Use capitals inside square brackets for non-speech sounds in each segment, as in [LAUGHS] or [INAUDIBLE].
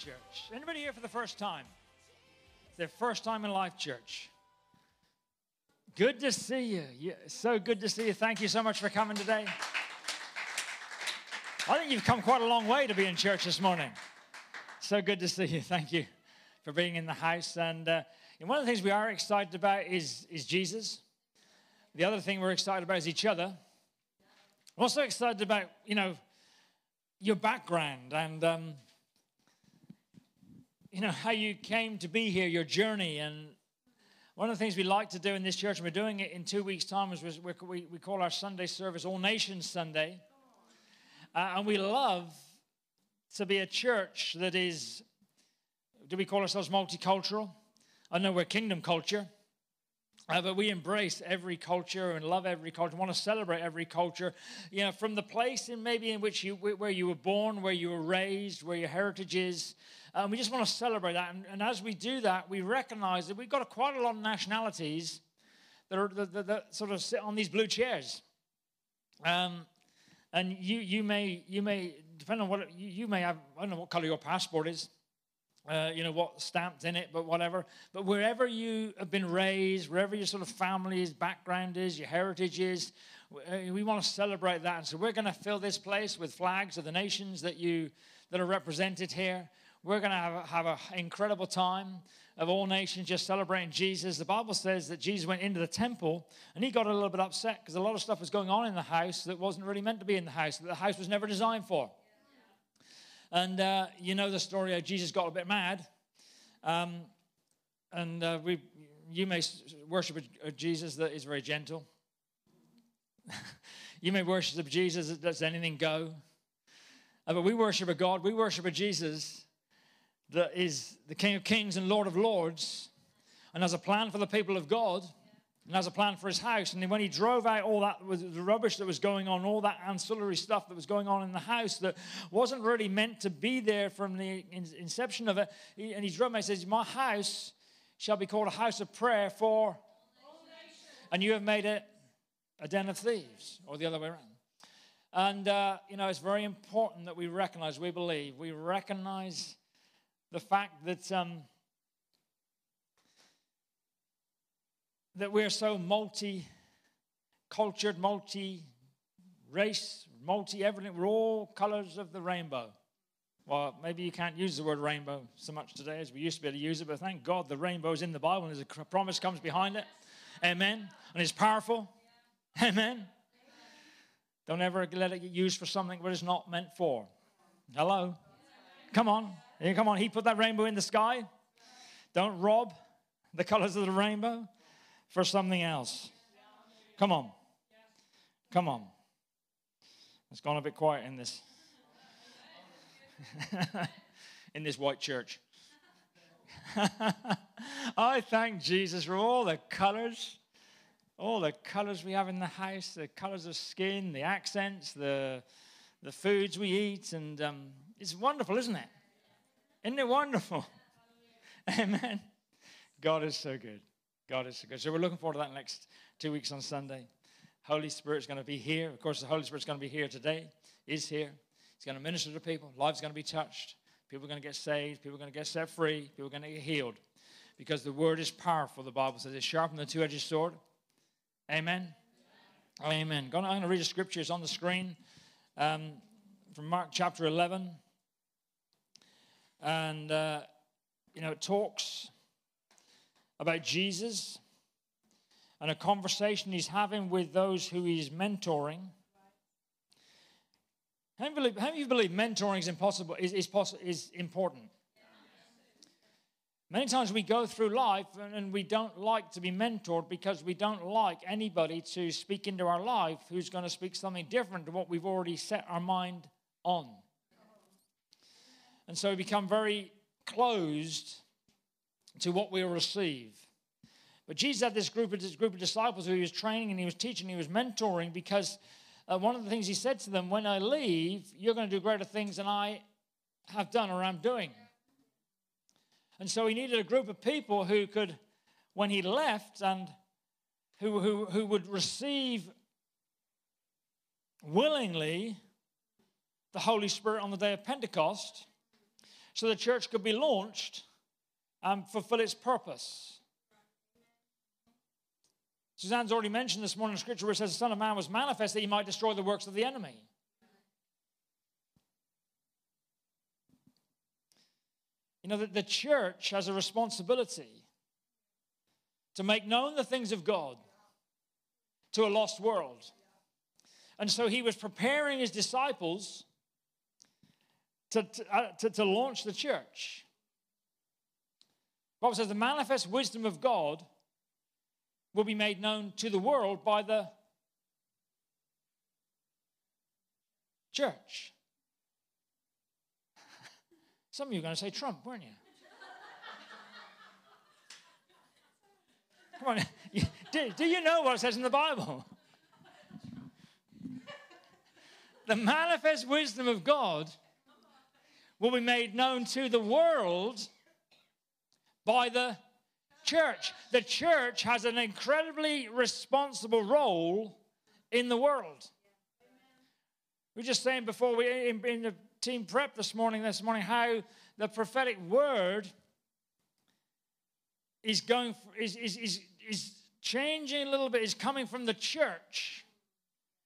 church? Anybody here for the first time? Their first time in life, church. Good to see you. Yeah, so good to see you. Thank you so much for coming today. I think you've come quite a long way to be in church this morning. So good to see you. Thank you for being in the house. And, uh, one of the things we are excited about is, is Jesus. The other thing we're excited about is each other. I'm also excited about, you know, your background and um, you know how you came to be here, your journey, and one of the things we like to do in this church, and we're doing it in two weeks' time, is we, we call our Sunday service All Nations Sunday, uh, and we love to be a church that is. Do we call ourselves multicultural? I know we're kingdom culture. Uh, but we embrace every culture and love every culture, want to celebrate every culture. You know, from the place in maybe in which you, where you were born, where you were raised, where your heritage is. Um, we just want to celebrate that. And, and, as we do that, we recognize that we've got a, quite a lot of nationalities that, are, that, that, that sort of sit on these blue chairs. Um, and you, you may, you may, depending on what, you, you may have, I don't know what color your passport is uh, you know, what stamped in it, but whatever. But wherever you have been raised, wherever your sort of family's background is, your heritage is, uh, we want to celebrate that. And so we're going to fill this place with flags of the nations that you that are represented here. We're going to have, have an incredible time of all nations just celebrating Jesus. The Bible says that Jesus went into the temple and he got a little bit upset because a lot of stuff was going on in the house that wasn't really meant to be in the house, that the house was never designed for. And uh, you know the story how Jesus got a bit mad. Um, and uh, we, you may worship a Jesus that is very gentle. [LAUGHS] you may worship Jesus that lets anything go. Uh, but we worship a God, we worship a Jesus that is the King of Kings and Lord of Lords and has a plan for the people of God and has a plan for his house. And when he drove out all that the rubbish that was going on, all that ancillary stuff that was going on in the house that wasn't really meant to be there from the inception of it, and he drove out and says, My house shall be called a house of prayer for, and you have made it a den of thieves, or the other way around. And, uh, you know, it's very important that we recognize, we believe, we recognize the fact that um, that we're so multi cultured, multi race, multi everything. We're all colors of the rainbow. Well, maybe you can't use the word rainbow so much today as we used to be able to use it, but thank God the rainbow is in the Bible and there's a promise comes behind it. Amen. And it's powerful. [LAUGHS] Amen. Don't ever let it get used for something what it's not meant for. Hello? Come on. Come on. He put that rainbow in the sky. Don't rob the colors of the rainbow for something else. Come on. Come on. It's gone a bit quiet in this [LAUGHS] in this white church. [LAUGHS] I thank Jesus for all the colors, all the colors we have in the house, the colors of skin, the accents, the the foods we eat, and um, it's wonderful, isn't it? Isn't it wonderful? [LAUGHS] Amen. God is so good. God is so good. So we're looking forward to that next two weeks on Sunday. Holy Spirit's going to be here. Of course, the Holy Spirit's going to be here today, is here. He's going to minister to people. Lives going to be touched. People are going to get saved. People are going to get set free. People are going to get healed. Because the word is powerful, the Bible says. It's sharper than a two edged sword. Amen. Amen. I'm going to read the scriptures on the screen um, from Mark chapter 11. And, uh, you know, it talks about Jesus and a conversation he's having with those who he's mentoring. How many, believe, how many believe mentoring is impossible is, is, is important? Many times we go through life and we don't like to be mentored because we don't like anybody to speak into our life who's going to speak something different to what we've already set our mind on. And so we become very closed to what we'll receive. But Jesus had this group of, this group of disciples who he was training and he was teaching, he was mentoring because uh, one of the things he said to them, when I leave, you're going to do greater things than I have done or I'm doing. And so he needed a group of people who could, when he left, and who, who, who would receive willingly the Holy Spirit on the day of Pentecost so the church could be launched and fulfill its purpose. Suzanne's already mentioned this morning in scripture where it says the Son of Man was manifest that he might destroy the works of the enemy. You know, that the church has a responsibility to make known the things of God to a lost world. And so he was preparing his disciples to, uh, to, to launch the church. Bible says the manifest wisdom of God will be made known to the world by the church. [LAUGHS] Some of you are going to say Trump, weren't you? Come on. [LAUGHS] Do, do you know what it says in the Bible? [LAUGHS] The manifest wisdom of God will be made known to the world by the church. The church has an incredibly responsible role in the world. We were just saying before we in, in the team prep this morning, this morning, how the prophetic word is going is, is, is, is changing a little bit, is coming from the church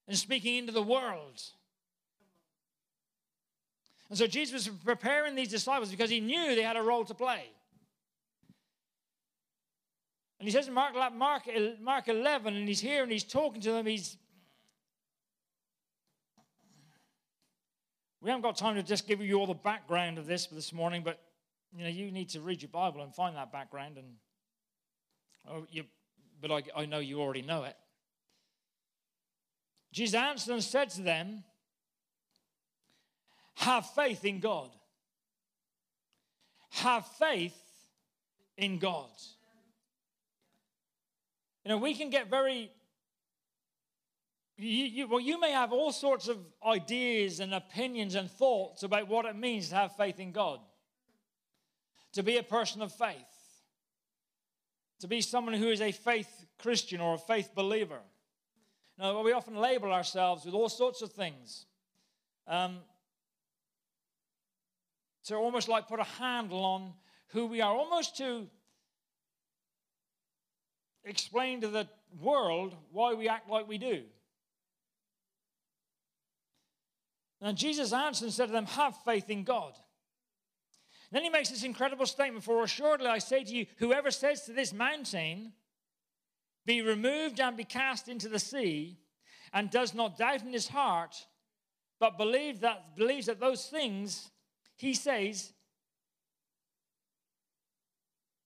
and speaking into the world. And so Jesus was preparing these disciples because he knew they had a role to play. And he says in Mark, Mark, Mark 11, and he's here and he's talking to them. He's we haven't got time to just give you all the background of this this morning, but you know you need to read your Bible and find that background. And oh, you, but I, I know you already know it. Jesus answered and said to them, "Have faith in God. Have faith in God." You know, we can get very, you, you, well, you may have all sorts of ideas and opinions and thoughts about what it means to have faith in God, to be a person of faith, to be someone who is a faith Christian or a faith believer. Now, we often label ourselves with all sorts of things. Um, to almost like put a handle on who we are, almost to explain to the world why we act like we do. And Jesus answered and said to them, Have faith in God. then he makes this incredible statement For assuredly I say to you, whoever says to this mountain, Be removed and be cast into the sea, and does not doubt in his heart, but believe that, believes that those things he says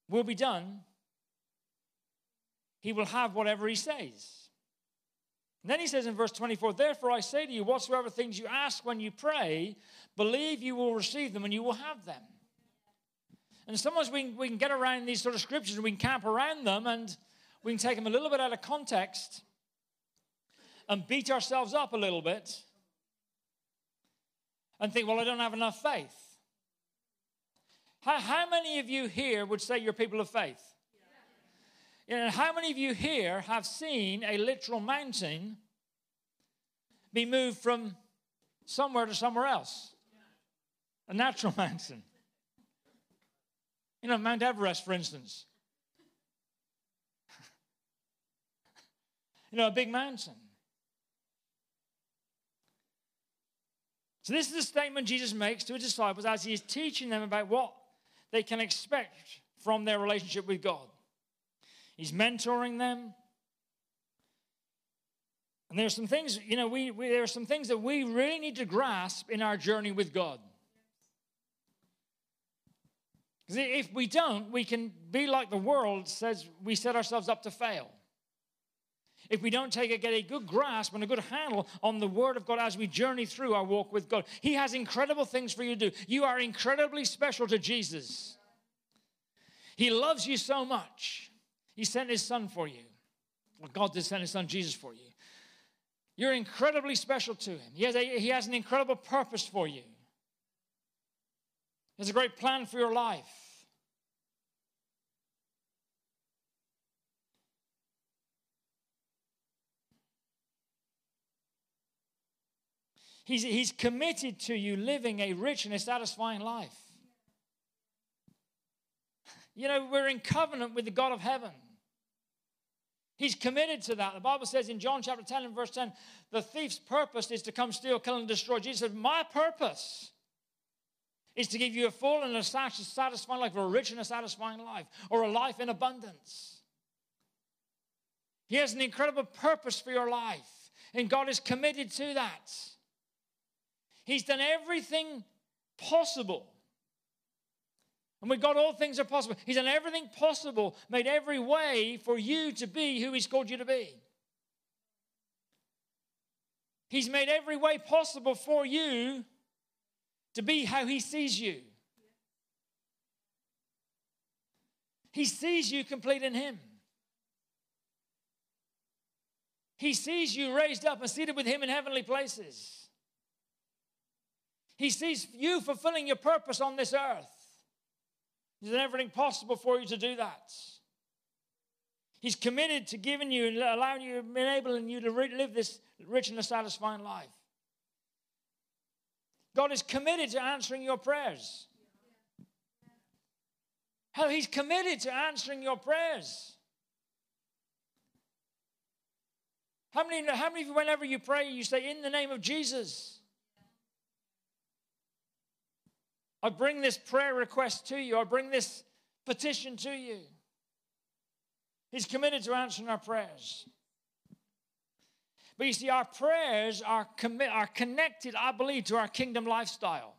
will be done, he will have whatever he says. And then he says in verse 24, Therefore I say to you, whatsoever things you ask when you pray, believe you will receive them and you will have them. And sometimes we, we can get around these sort of scriptures and we can camp around them and we can take them a little bit out of context and beat ourselves up a little bit and think, well, I don't have enough faith. How, how many of you here would say you're people of faith? And how many of you here have seen a literal mountain be moved from somewhere to somewhere else? A natural [LAUGHS] mountain. You know, Mount Everest, for instance. [LAUGHS] you know, a big mountain. So, this is the statement Jesus makes to his disciples as he is teaching them about what they can expect from their relationship with God. He's mentoring them. And there are some things, you know, we, we, there are some things that we really need to grasp in our journey with God. Because if we don't, we can be like the world says we set ourselves up to fail. If we don't take a, get a good grasp and a good handle on the Word of God as we journey through our walk with God, He has incredible things for you to do. You are incredibly special to Jesus. He loves you so much. He sent his son for you. Well, God did send his son Jesus for you. You're incredibly special to him. He has, a, he has an incredible purpose for you. He has a great plan for your life. He's, he's committed to you living a rich and a satisfying life. you know, we're in covenant with the God of heaven. He's committed to that. The Bible says in John chapter 10 and verse 10, the thief's purpose is to come steal, kill, and destroy. Jesus said, My purpose is to give you a full and a satisfying life, or a rich and a satisfying life, or a life in abundance. He has an incredible purpose for your life, and God is committed to that. He's done everything possible. And with God, all things are possible. He's done everything possible, made every way for you to be who He's called you to be. He's made every way possible for you to be how He sees you. He sees you complete in Him. He sees you raised up and seated with Him in heavenly places. He sees you fulfilling your purpose on this earth. He's done everything possible for you to do that. He's committed to giving you and allowing you, enabling you to live this rich and satisfying life. God is committed to answering your prayers. Hell, He's committed to answering your prayers. How many, how many of you, whenever you pray, you say, In the name of Jesus? I bring this prayer request to you. I bring this petition to you. He's committed to answering our prayers. But you see, our prayers are, commi- are connected, I believe, to our kingdom lifestyle.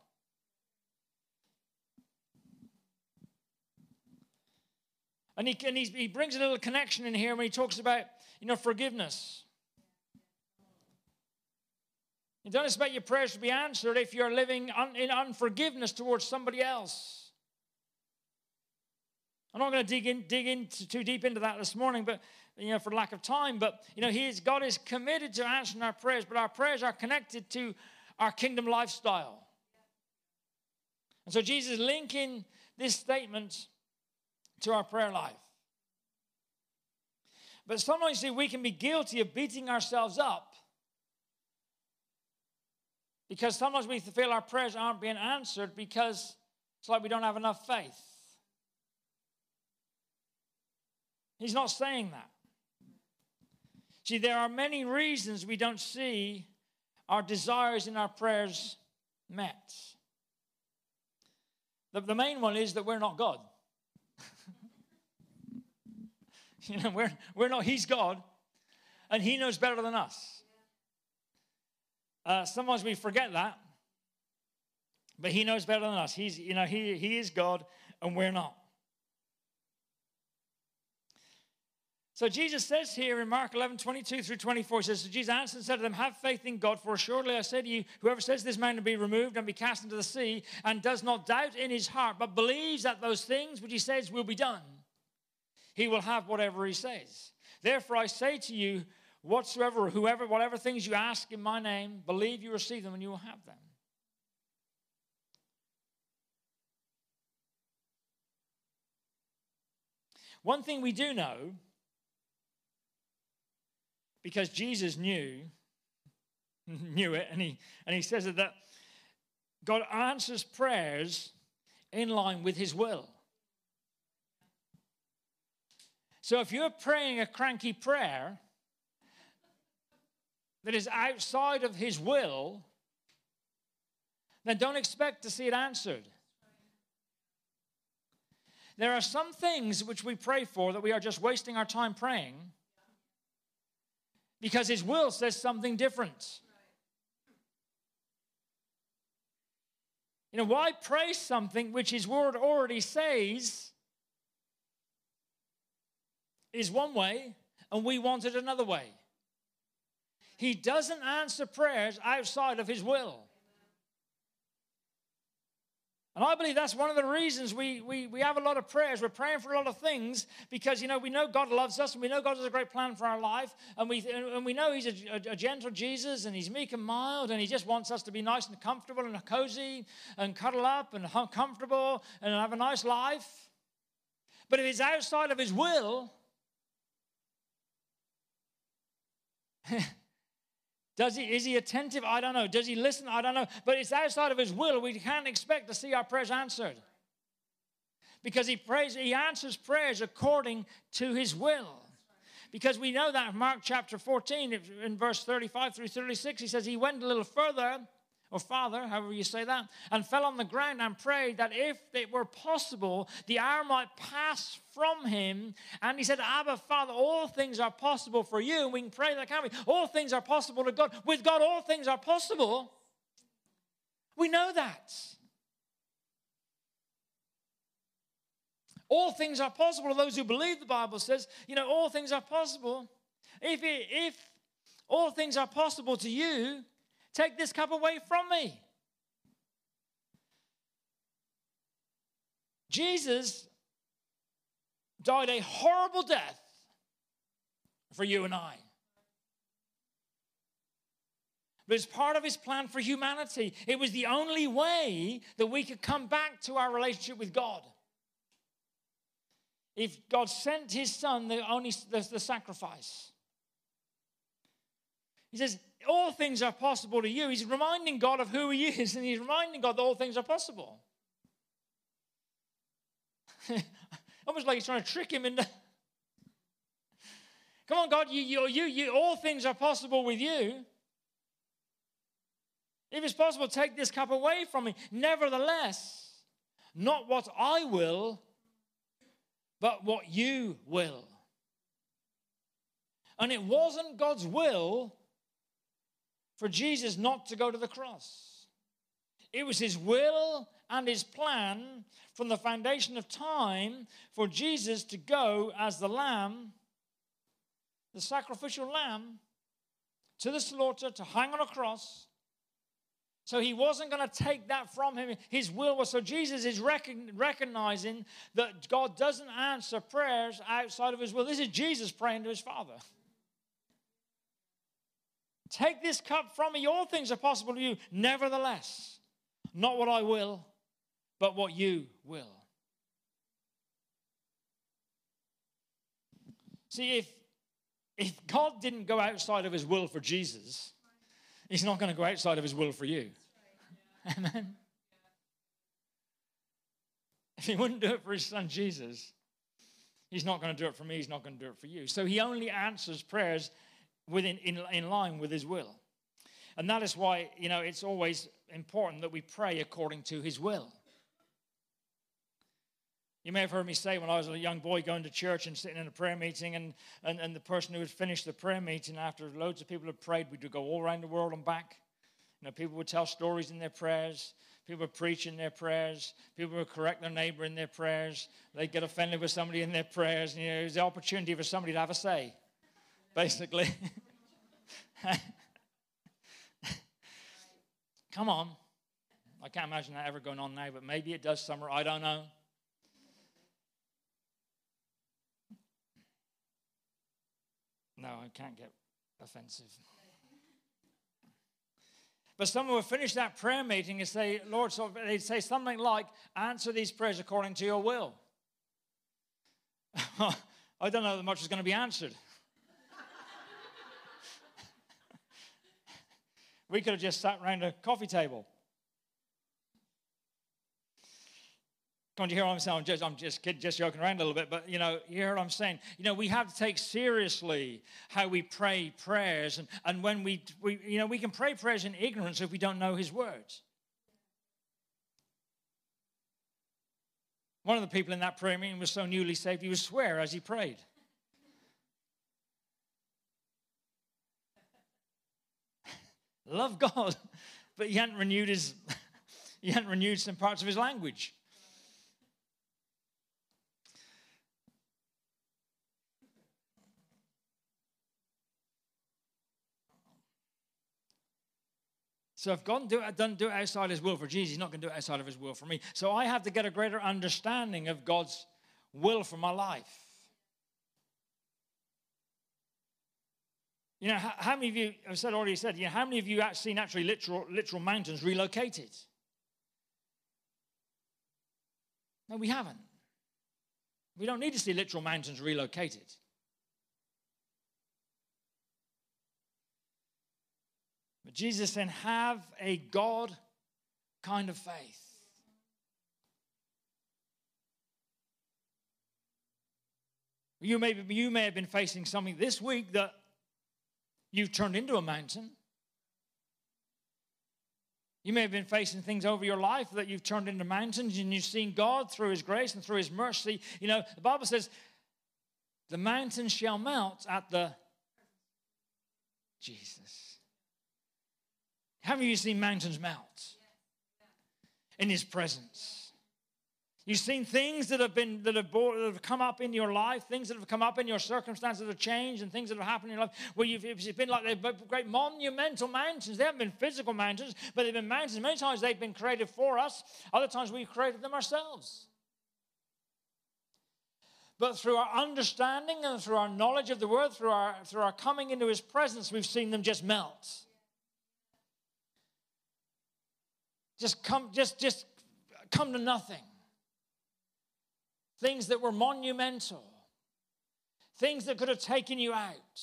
And he, and he brings a little connection in here when he talks about, you know, forgiveness. Don't expect your prayers to be answered if you're living un- in unforgiveness towards somebody else. I'm not going to dig in, dig in too deep into that this morning, but you know, for lack of time. But you know, He is God is committed to answering our prayers, but our prayers are connected to our kingdom lifestyle. And so Jesus is linking this statement to our prayer life. But sometimes see, we can be guilty of beating ourselves up because sometimes we feel our prayers aren't being answered because it's like we don't have enough faith. He's not saying that. See, there are many reasons we don't see our desires in our prayers met. The, the main one is that we're not God. [LAUGHS] you know, we're, we're not, He's God, and He knows better than us. Uh, sometimes we forget that, but He knows better than us. He's, you know, He, he is God, and we're not. So Jesus says here in Mark 11, 22 through 24, he says, so Jesus answered and said to them, Have faith in God, for assuredly I say to you, whoever says this man mountain be removed and be cast into the sea, and does not doubt in his heart, but believes that those things which he says will be done, he will have whatever he says. Therefore I say to you, whatsoever, whoever, whatever things you ask in my name, believe you receive them and you will have them. One thing we do know, because Jesus knew, [LAUGHS] knew it, and he, and he says that God answers prayers in line with his will. So if you're praying a cranky prayer, that is outside of His will, then don't expect to see it answered. There are some things which we pray for that we are just wasting our time praying because His will says something different. You know, why pray something which His word already says is one way and we want it another way? He doesn't answer prayers outside of His will. And I believe that's one of the reasons we, we, we have a lot of prayers. We're praying for a lot of things because, you know, we know God loves us and we know God has a great plan for our life. And we, and we know He's a, a, a gentle Jesus and He's meek and mild and He just wants us to be nice and comfortable and cozy and cuddle up and comfortable and have a nice life. But if it's outside of His will, [LAUGHS] Does he, is he attentive? I don't know. Does he listen? I don't know. But it's outside of his will. We can't expect to see our prayers answered. Because he prays, he answers prayers according to his will. Because we know that Mark chapter 14, in verse 35 through 36, he says he went a little further, or father, however you say that, and fell on the ground and prayed that if it were possible, the hour might pass from him. And he said, Abba, Father, all things are possible for you. And we can pray that, can we? All things are possible to God. With God, all things are possible. We know that. All things are possible to those who believe, the Bible says. You know, all things are possible. If, it, if all things are possible to you, take this cup away from me. Jesus died a horrible death for you and I. But it's part of his plan for humanity. It was the only way that we could come back to our relationship with God if God sent his son, the only the, the sacrifice. He says, all things are possible to you. He's reminding God of who he is, and he's reminding God that all things are possible. [LAUGHS] Almost like he's trying to trick him into. [LAUGHS] Come on, God, you, you, you, you, all things are possible with you. If it's possible, take this cup away from me. Nevertheless, not what I will, but what you will. And it wasn't God's will for Jesus not to go to the cross. It was his will and his plan from the foundation of time for Jesus to go as the lamb, the sacrificial lamb, to the slaughter, to hang on a cross, so he wasn't going to take that from him. His will was. So Jesus is recognizing that God doesn't answer prayers outside of his will. This is Jesus praying to his Father. Take this cup from me. All things are possible to you. Nevertheless, not what I will, but what you will. See, if, if God didn't go outside of his will for Jesus, He's not going to go outside of his will for you. Amen. If he wouldn't do it for his son Jesus, he's not going to do it for me, he's not going to do it for you. So he only answers prayers within, in, in line with his will. And that is why, you know, it's always important that we pray according to his will. You may have heard me say when I was a young boy going to church and sitting in a prayer meeting, and, and, and the person who had finished the prayer meeting after loads of people had prayed, we'd go all around the world and back. You know, people would tell stories in their prayers. People would preach in their prayers. People would correct their neighbor in their prayers. They'd get offended with somebody in their prayers. You know, it was the opportunity for somebody to have a say, basically. Come on. I can't imagine that ever going on now, but maybe it does somewhere. I don't know. No, I can't get offensive. But someone would finish that prayer meeting and say, Lord, so they'd say something like, answer these prayers according to your will. [LAUGHS] I don't know that much is going to be answered. We could have just sat around a coffee table. On, you hear what I'm saying? I'm just, I'm just, just joking around a little bit, but you know, you hear what I'm saying? You know, we have to take seriously how we pray prayers, and, and when we, we, you know, we can pray prayers in ignorance if we don't know His words. One of the people in that prayer meeting was so newly saved, he would swear as he prayed. Love God, [LAUGHS] but he hadn't renewed his, [LAUGHS] he hadn't renewed some parts of his language. So if God doesn't do it outside his will for Jesus, he's not going to do it outside of his will for me. So I have to get a greater understanding of God's will for my life. You know, how, how many of you, I've said already said, you know, how many of you actually seen actually literal, literal mountains relocated? No, we haven't. We don't need to see literal mountains relocated. But Jesus said, have a God kind of faith. You may, you may have been facing something this week that you've turned into a mountain. You may have been facing things over your life that you've turned into mountains and you've seen God through His grace and through His mercy. You know, the Bible says, the mountains shall melt at the Jesus. Have you seen mountains melt in His presence? You've seen things that have been that have, that have come up in your life, things that have come up in your circumstances that have changed, and things that have happened in your life where you've it's been like they've great monumental mountains. They haven't been physical mountains, but they've been mountains. Many times they've been created for us. Other times we've created them ourselves. But through our understanding and through our knowledge of the word, through our through our coming into his presence, we've seen them just melt. Just come, just just come to nothing things that were monumental, things that could have taken you out,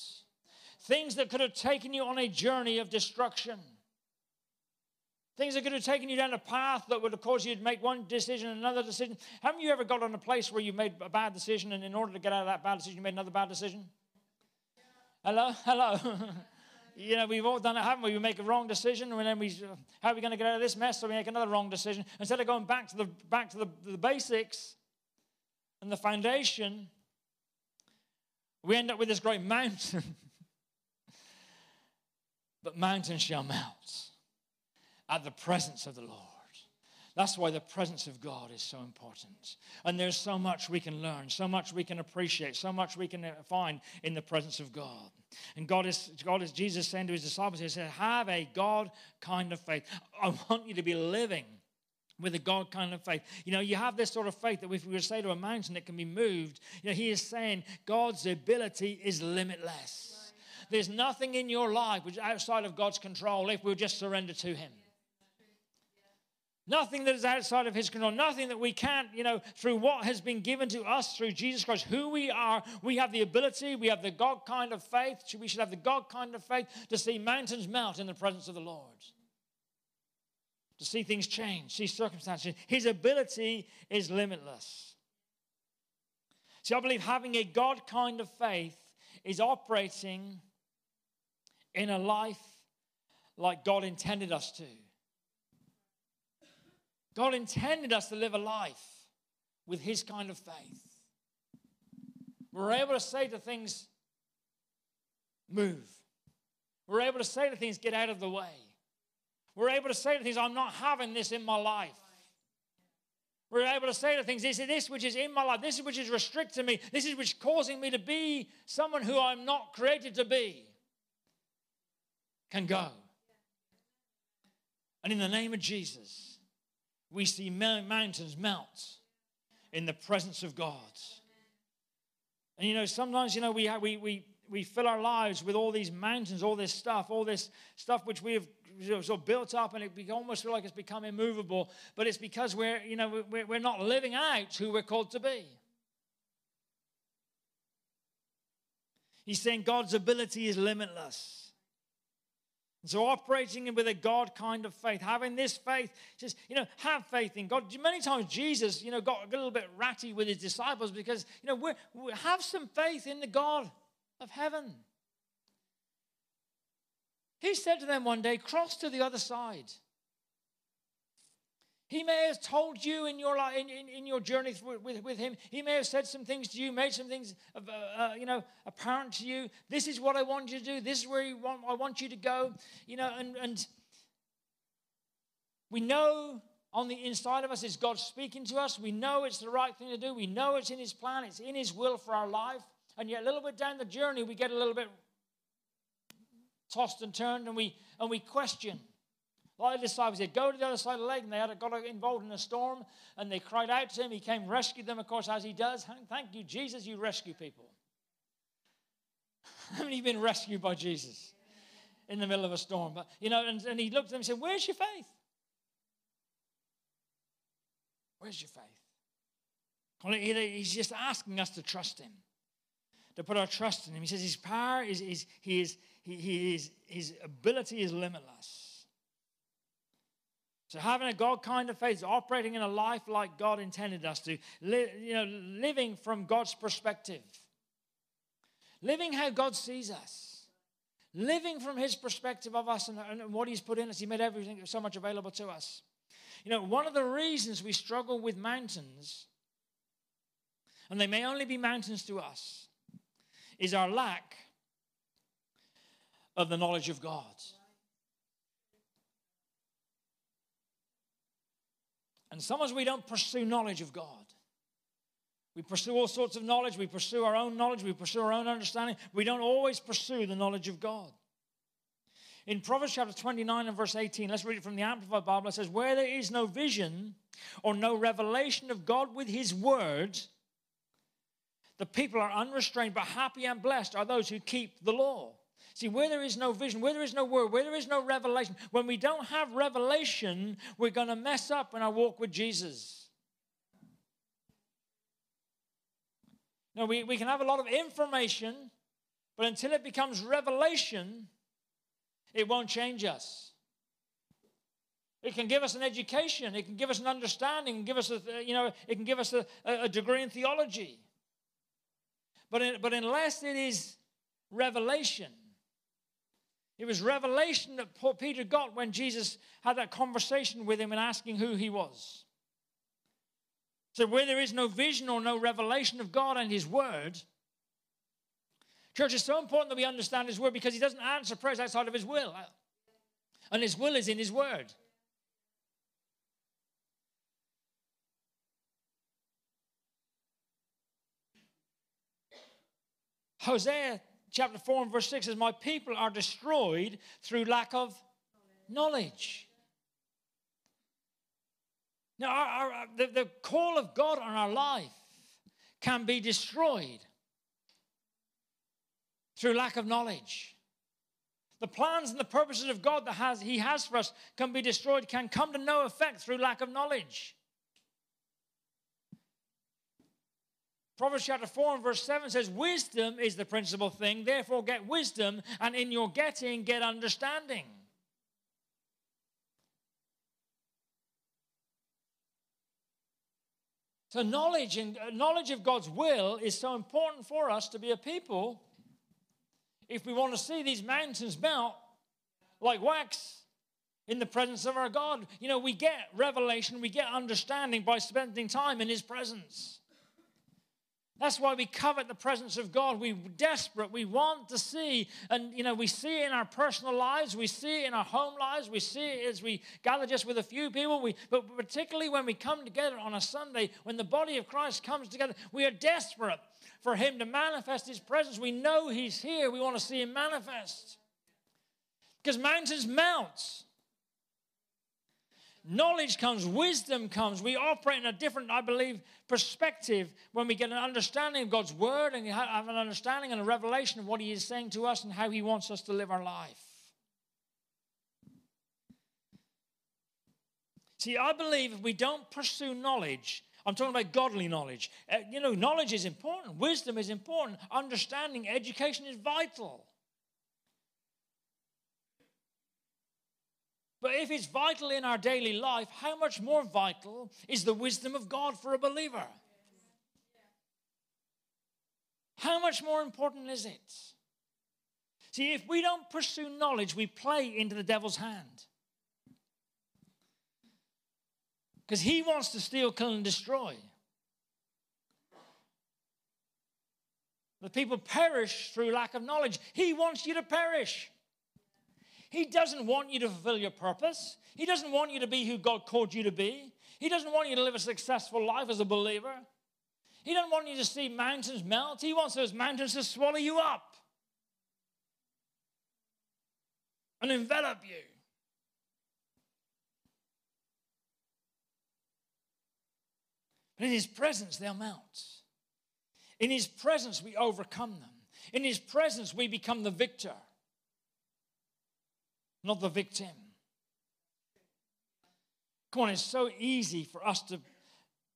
things that could have taken you on a journey of destruction. Things that could have taken you down a path that would have caused you to make one decision and another decision. Haven't you ever got on a place where you made a bad decision and in order to get out of that bad decision, you made another bad decision? Hello? Hello? [LAUGHS] you know, we've all done it, haven't we? We make a wrong decision, and then we, uh, how are we going to get out of this mess? So we make another wrong decision. Instead of going back to the back to the, the basics, and the foundation, we end up with this great mountain. [LAUGHS] but mountains shall melt at the presence of the Lord. That's why the presence of God is so important. And there's so much we can learn, so much we can appreciate, so much we can find in the presence of God. And God is, God is Jesus saying to his disciples, He said, Have a God kind of faith. I want you to be living with a God kind of faith. You know, you have this sort of faith that if we were to say to a mountain, it can be moved. You know, he is saying God's ability is limitless. There's nothing in your life which is outside of God's control if we'll just surrender to Him. Nothing that is outside of His control. Nothing that we can't, you know, through what has been given to us through Jesus Christ, who we are, we have the ability, we have the God kind of faith. We should have the God kind of faith to see mountains melt in the presence of the Lord to see things change, see circumstances. His ability is limitless. See, I believe having a God kind of faith is operating in a life like God intended us to. God intended us to live a life with His kind of faith. We're able to say to things, move. We're able to say to things, get out of the way. We're able to say to things, I'm not having this in my life. We're able to say to things, this is this which is in my life, this is which is restricting me, this is which is causing me to be someone who I'm not created to be, can go. And in the name of Jesus, we see mountains melt in the presence of God. And you know, sometimes, you know, we, we, we, we fill our lives with all these mountains, all this stuff, all this stuff which we have so built up and it almost feel like it's become immovable. But it's because we're, you know, we're, not living out who we're called to be. He's saying God's ability is limitless. And so operating with a God kind of faith, having this faith, just, you know, have faith in God. Many times Jesus, you know, got a little bit ratty with his disciples because, you know, we have some faith in the God of heaven. He said to them one day, Cross to the other side. He may have told you in your, in, in, in your journey with, with him, he may have said some things to you, made some things, uh, uh, you know, apparent to you. This is what I want you to do. This is where you want, I want you to go. You know, and, and we know on the inside of us is God speaking to us. We know it's the right thing to do. We know it's in his plan. It's in his will for our life. And yet a little bit down the journey, we get a little bit tossed and turned, and we and we question. Like the disciples said, go to the other side of the lake, and they had got involved in a storm, and they cried out to him. He came, rescued them, of course, as he does. Thank you, Jesus, you rescue people. [LAUGHS] Haven't you been rescued by Jesus in the middle of a storm? But you know, and, and he looked at them and said, Where's your faith? Where's your faith? He's just asking us to trust him, to put our trust in him. He says his power is, is he is he, he is, his ability is limitless. So having a God kind of faith, operating in a life like God intended us to, li- you know, living from God's perspective. living how God sees us, living from His perspective of us and, and what He's put in us. He made everything so much available to us. You know, one of the reasons we struggle with mountains, and they may only be mountains to us, is our lack of the knowledge of God. And sometimes we don't pursue knowledge of God. We pursue all sorts of knowledge. We pursue our own knowledge. We pursue our own understanding. We don't always pursue the knowledge of God. In Proverbs chapter 29 and verse 18, let's read it from the Amplified Bible. It says, Where there is no vision or no revelation of God with his word, the people are unrestrained, but happy and blessed are those who keep the law. See, where there is no vision, where there is no word, where there is no revelation, when we don't have revelation, we're going to mess up in our walk with Jesus. No, we, we can have a lot of information, but until it becomes revelation, it won't change us. It can give us an education, it can give us an understanding, give us a, you know, it can give us a, a degree in theology. But, in, but unless it is revelation, it was revelation that Peter got when Jesus had that conversation with him and asking who he was. So, where there is no vision or no revelation of God and His Word, church, is so important that we understand His Word because He doesn't answer prayers outside of His will. And His will is in His Word. Hosea chapter 4 and verse 6 says, My people are destroyed through lack of knowledge. Now, our, our, the, the call of God on our life can be destroyed through lack of knowledge. The plans and the purposes of God that has, He has for us can be destroyed, can come to no effect through lack of knowledge. Proverbs chapter 4 and verse 7 says, Wisdom is the principal thing, therefore get wisdom, and in your getting, get understanding. So knowledge and uh, knowledge of God's will is so important for us to be a people. If we want to see these mountains melt like wax in the presence of our God, you know, we get revelation, we get understanding by spending time in His presence. That's why we covet the presence of God. We're desperate. We want to see. And, you know, we see it in our personal lives. We see it in our home lives. We see it as we gather just with a few people. We, but particularly when we come together on a Sunday, when the body of Christ comes together, we are desperate for Him to manifest His presence. We know He's here. We want to see Him manifest. Because mountains melt. Knowledge comes, wisdom comes. We operate in a different, I believe, perspective when we get an understanding of God's word and have an understanding and a revelation of what He is saying to us and how He wants us to live our life. See, I believe if we don't pursue knowledge, I'm talking about godly knowledge. Uh, you know, knowledge is important, wisdom is important, understanding, education is vital. But if it's vital in our daily life, how much more vital is the wisdom of God for a believer? How much more important is it? See, if we don't pursue knowledge, we play into the devil's hand. Because he wants to steal, kill, and destroy. The people perish through lack of knowledge. He wants you to perish. He doesn't want you to fulfill your purpose. He doesn't want you to be who God called you to be. He doesn't want you to live a successful life as a believer. He doesn't want you to see mountains melt. He wants those mountains to swallow you up and envelop you. But in His presence, they'll melt. In His presence, we overcome them. In His presence, we become the victor not the victim. Come on, it's so easy for us to,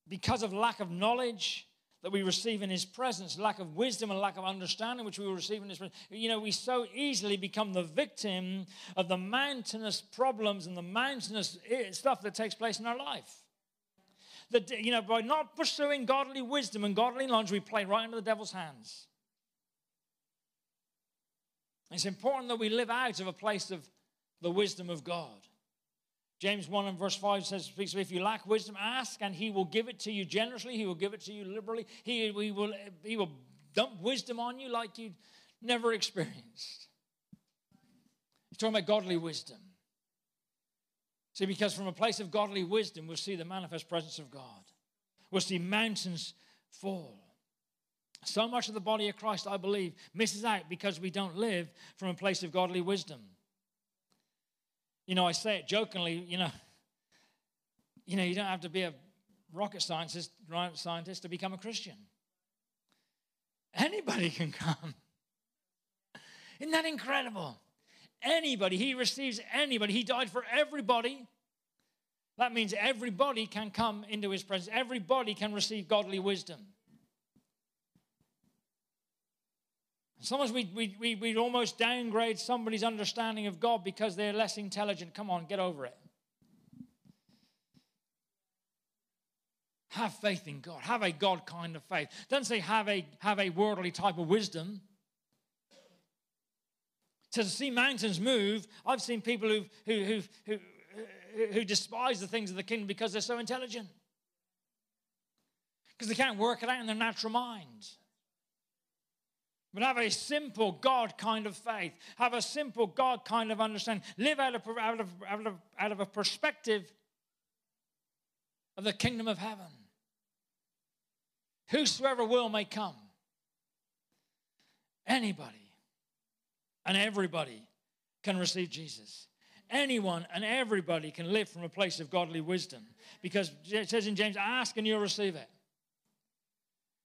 because of lack of knowledge that we receive in His presence, lack of wisdom and lack of understanding which we will receive in His presence, you know, we so easily become the victim of the mountainous problems and the mountainous eh, stuff that takes place in our life. That, you know, by not pursuing godly wisdom and godly knowledge, we play right into the devil's hands. It's important that we live out of a place of the wisdom of God. James 1 and verse 5 says, speaks, If you lack wisdom, ask, and he will give it to you generously. He will give it to you liberally. He, he, will, he will dump wisdom on you like you'd never experienced. He's talking about godly wisdom. See, because from a place of godly wisdom, we'll see the manifest presence of God. We'll see mountains fall. So much of the body of Christ, I believe, misses out because we don't live from a place of godly wisdom. You know, I say it jokingly, you know, you know, you don't have to be a rocket scientist, scientist to become a Christian. Anybody [LAUGHS] can come. Isn't that incredible? Anybody. He receives anybody. He died for everybody. That means everybody can come into his presence. Everybody can receive godly wisdom. Sometimes we, we, we, we almost downgrade somebody's understanding of God because they're less intelligent. Come on, get over it. Have faith in God. Have a God kind of faith. Don't say have a, have a worldly type of wisdom. To see mountains move, I've seen people who who, who, who, who despise the things of the kingdom because they're so intelligent. Because they can't work it out in their natural mind. But have a simple God kind of faith. Have a simple God kind of understanding. Live out of, out of, out of, out of a perspective of the kingdom of heaven. Whosoever will may come. Anybody and everybody can receive Jesus. Anyone and everybody can live from a place of godly wisdom because it says in James, ask and you'll receive it.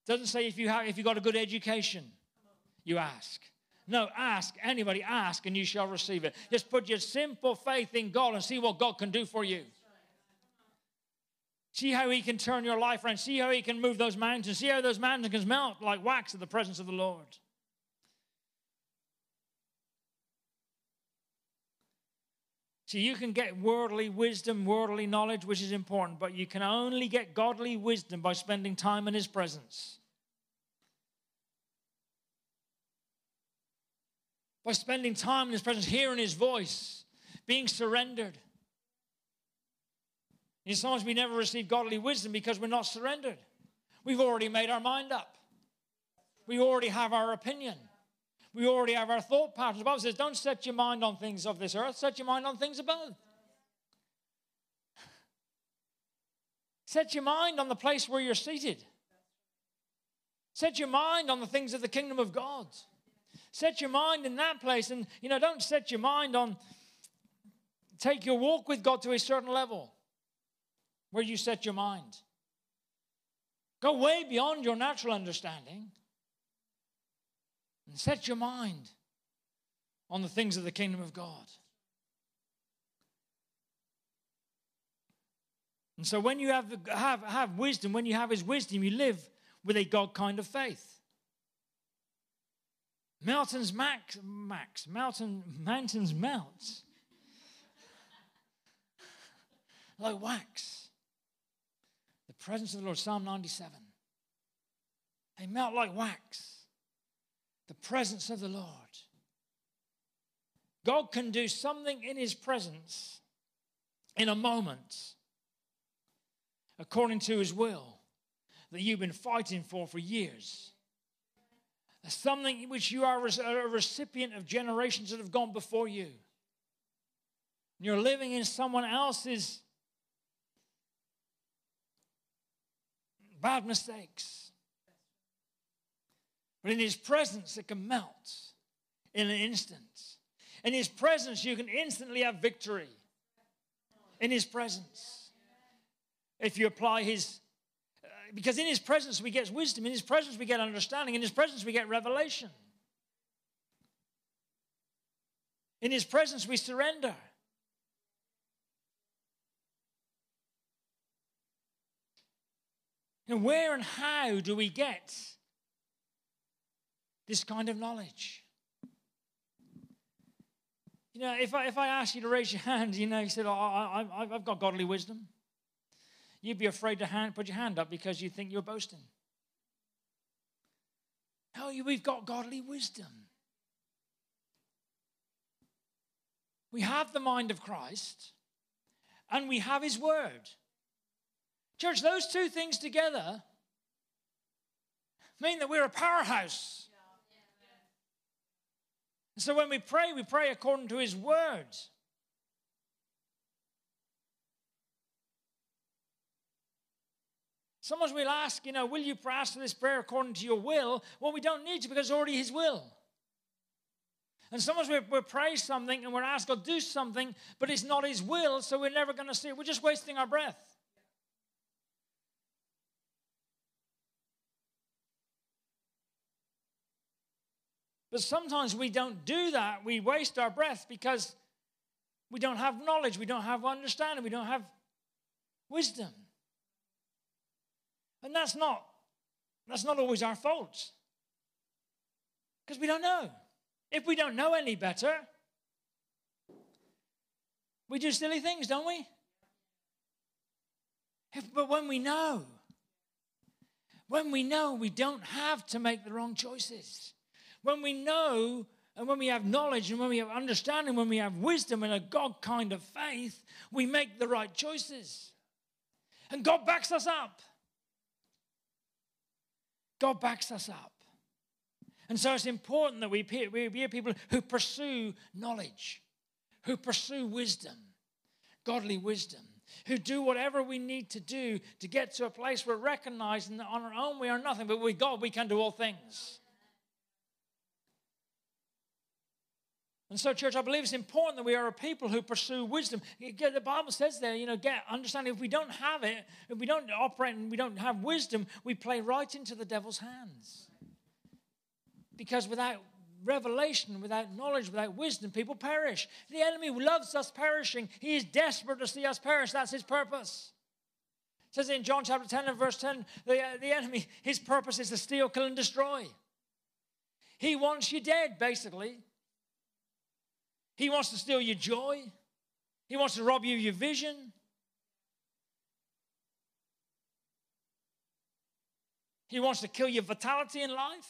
it doesn't say if you have if you got a good education you ask. No, ask. Anybody ask and you shall receive it. Just put your simple faith in God and see what God can do for you. See how He can turn your life around. See how He can move those mountains. See how those mountains can melt like wax in the presence of the Lord. See, you can get worldly wisdom, worldly knowledge, which is important, but you can only get godly wisdom by spending time in His presence. By spending time in His presence, hearing His voice, being surrendered. And sometimes we never receive godly wisdom because we're not surrendered. We've already made our mind up. We already have our opinion. We already have our thought patterns. The Bible says, don't set your mind on things of this earth, set your mind on things above. Set your mind on the place where you're seated. Set your mind on the things of the kingdom of God. Set your mind in that place. And, you know, don't set your mind on, take your walk with God to a certain level where you set your mind. Go way beyond your natural understanding and set your mind on the things of the kingdom of God. And so when you have, have, have wisdom, when you have his wisdom, you live with a God kind of faith. Mountains max, max, mountain, mountains melt like wax. The presence of the Lord, Psalm 97. They melt like wax. The presence of the Lord. God can do something in His presence in a moment, according to His will, that you've been fighting for for years something which you are a recipient of generations that have gone before you. You're living in someone else's bad mistakes. But in his presence, it can melt in an instant. In his presence, you can instantly have victory. In his presence. If you apply his because in his presence we get wisdom, in his presence we get understanding, in his presence we get revelation. In his presence we surrender. And where and how do we get this kind of knowledge? You know, if I, if I ask you to raise your hand, you know, you said, oh, I, I've got godly wisdom you'd be afraid to hand, put your hand up because you think you're boasting. No, we've got godly wisdom. we have the mind of Christ, and we have His Word. Church, those two things together mean that we're a powerhouse. So when we pray, we pray according to His Word. Sometimes we'll ask, you know, will you ask for this prayer according to your will? Well, we don't need to because it's already His will. And sometimes we, we pray something and we're asked God to do something, but it's not His will, so we're never going to see it. We're just wasting our breath. But sometimes we don't do that. We waste our breath because we don't have knowledge, we don't have understanding, we don't have wisdom. And that's not that's not always our fault. Because we don't know. If we don't know any better, we do silly things, don't we? If, but when we know, when we know, we don't have to make the wrong choices. When we know and when we have knowledge and when we have understanding, when we have wisdom and a God kind of faith, we make the right choices. And God backs us up. God backs us up. And so it's important that we be people who pursue knowledge, who pursue wisdom, godly wisdom, who do whatever we need to do to get to a place where recognizing that on our own we are nothing, but with God we can do all things. And so, church, I believe it's important that we are a people who pursue wisdom. The Bible says there, you know, get understanding. If we don't have it, if we don't operate and we don't have wisdom, we play right into the devil's hands. Because without revelation, without knowledge, without wisdom, people perish. The enemy loves us perishing. He is desperate to see us perish. That's his purpose. It says in John chapter 10 and verse 10, the, uh, the enemy, his purpose is to steal, kill, and destroy. He wants you dead, basically. He wants to steal your joy. He wants to rob you of your vision. He wants to kill your vitality in life.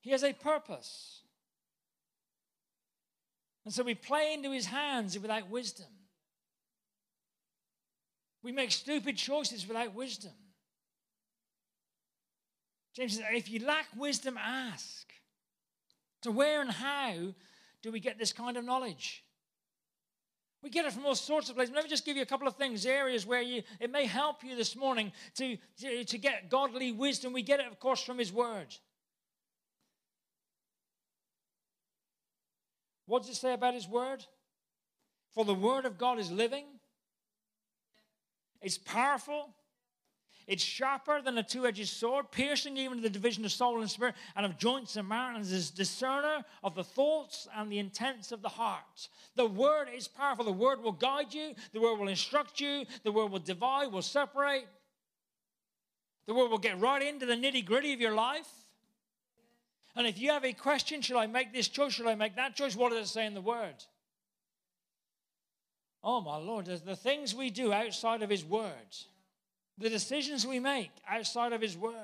He has a purpose. And so we play into his hands without wisdom. We make stupid choices without wisdom. James says, if you lack wisdom, ask. So, where and how do we get this kind of knowledge? We get it from all sorts of places. Let me just give you a couple of things, areas where you, it may help you this morning to, to, to get godly wisdom. We get it, of course, from His Word. What does it say about his word? For the word of God is living, it's powerful, it's sharper than a two edged sword, piercing even to the division of soul and spirit and of joints and marrow, and is a discerner of the thoughts and the intents of the heart. The word is powerful. The word will guide you, the word will instruct you, the word will divide, will separate. The word will get right into the nitty gritty of your life. And if you have a question, should I make this choice? Should I make that choice? What does it say in the Word? Oh, my Lord, the things we do outside of His Word, the decisions we make outside of His Word.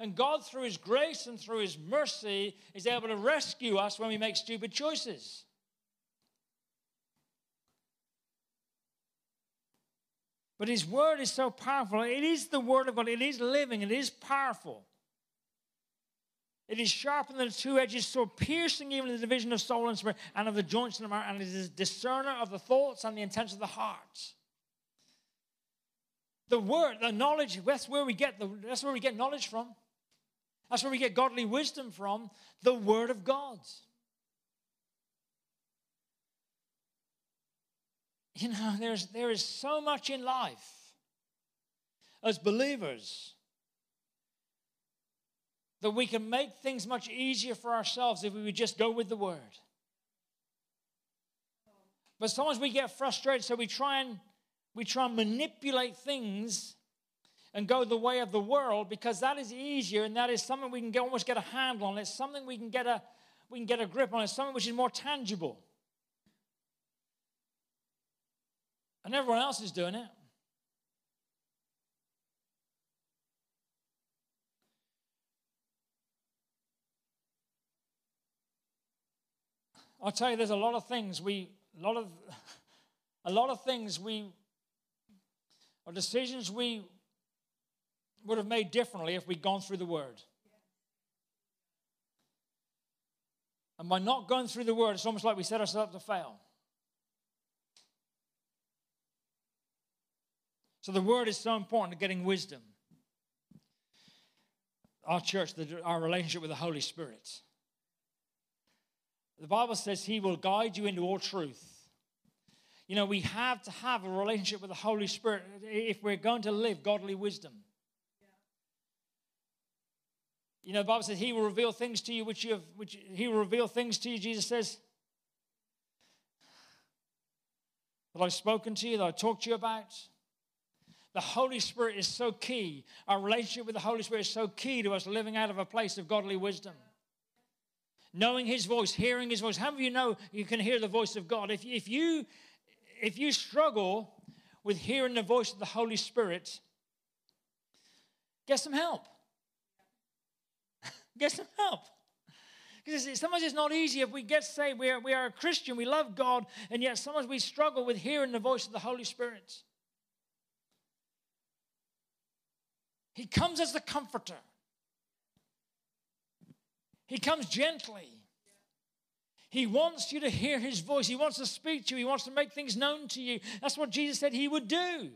And God, through His grace and through His mercy, is able to rescue us when we make stupid choices. But His Word is so powerful. It is the Word of God, it is living, it is powerful. It is sharper than a two-edged sword, piercing even the division of soul and spirit and of the joints and the marrow, and it is discerner of the thoughts and the intents of the heart. The word, the knowledge, that's where we get the, that's where we get knowledge from. That's where we get godly wisdom from, the word of God. You know, there's there is so much in life as believers that we can make things much easier for ourselves if we would just go with the word. But sometimes we get frustrated, so we try and we try and manipulate things and go the way of the world because that is easier and that is something we can get, almost get a handle on. It's something we can get a we can get a grip on. It's something which is more tangible. And everyone else is doing it. I'll tell you, there's a lot of things we, a lot of, [LAUGHS] a lot of things we, or decisions we would have made differently if we'd gone through the Word. And by not going through the Word, it's almost like we set ourselves up to fail. So the Word is so important to getting wisdom. Our church, our relationship with the Holy Spirit. The Bible says He will guide you into all truth. You know, we have to have a relationship with the Holy Spirit if we're going to live godly wisdom. You know, the Bible says He will reveal things to you which you have, which He will reveal things to you, Jesus says, that I've spoken to you, that I've talked to you about. The Holy Spirit is so key. Our relationship with the Holy Spirit is so key to us living out of a place of godly wisdom knowing his voice, hearing his voice. How many of you know you can hear the voice of God? If, if, you, if you struggle with hearing the voice of the Holy Spirit, get some help. [LAUGHS] get some help. Because sometimes it's not easy if we get saved, we are, we are a Christian, we love God, and yet sometimes we struggle with hearing the voice of the Holy Spirit. He comes as the comforter. He comes gently. He wants you to hear his voice. He wants to speak to you. He wants to make things known to you. That's what Jesus said he would do.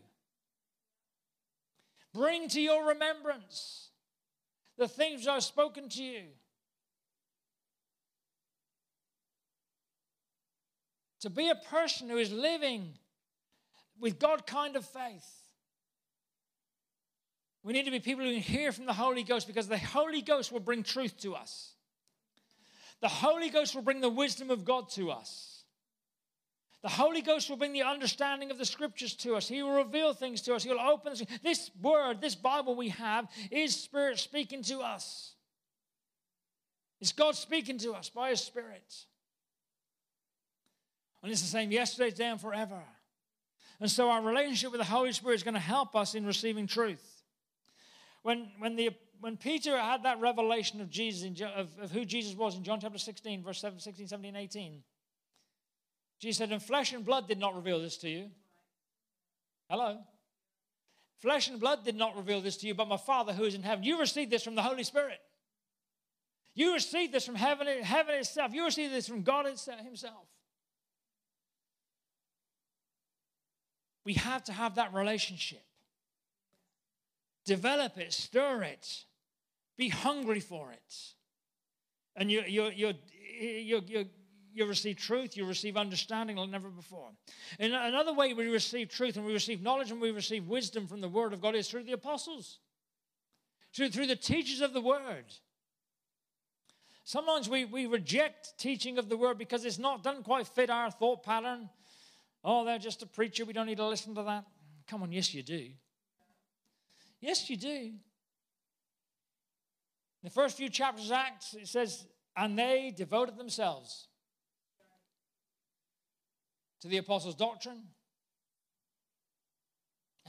Bring to your remembrance the things I've spoken to you. To be a person who is living with God kind of faith. We need to be people who hear from the Holy Ghost because the Holy Ghost will bring truth to us. The Holy Ghost will bring the wisdom of God to us. The Holy Ghost will bring the understanding of the scriptures to us. He will reveal things to us. He will open this. This word, this Bible we have, is Spirit speaking to us. It's God speaking to us by His Spirit. And it's the same yesterday, today, and forever. And so our relationship with the Holy Spirit is going to help us in receiving truth. When, when the when Peter had that revelation of Jesus, in, of, of who Jesus was in John chapter 16, verse 7, 16, 17, 18, Jesus said, And flesh and blood did not reveal this to you. Hello? Flesh and blood did not reveal this to you, but my Father who is in heaven. You received this from the Holy Spirit. You received this from heaven, heaven itself. You received this from God Himself. We have to have that relationship. Develop it, stir it. Be hungry for it. And you, you, you, you, you, you receive truth, you receive understanding like never before. And another way we receive truth and we receive knowledge and we receive wisdom from the Word of God is through the apostles, through, through the teachers of the Word. Sometimes we, we reject teaching of the Word because it's not doesn't quite fit our thought pattern. Oh, they're just a preacher. We don't need to listen to that. Come on, yes, you do. Yes, you do the first few chapters of Acts, it says, and they devoted themselves to the apostles' doctrine.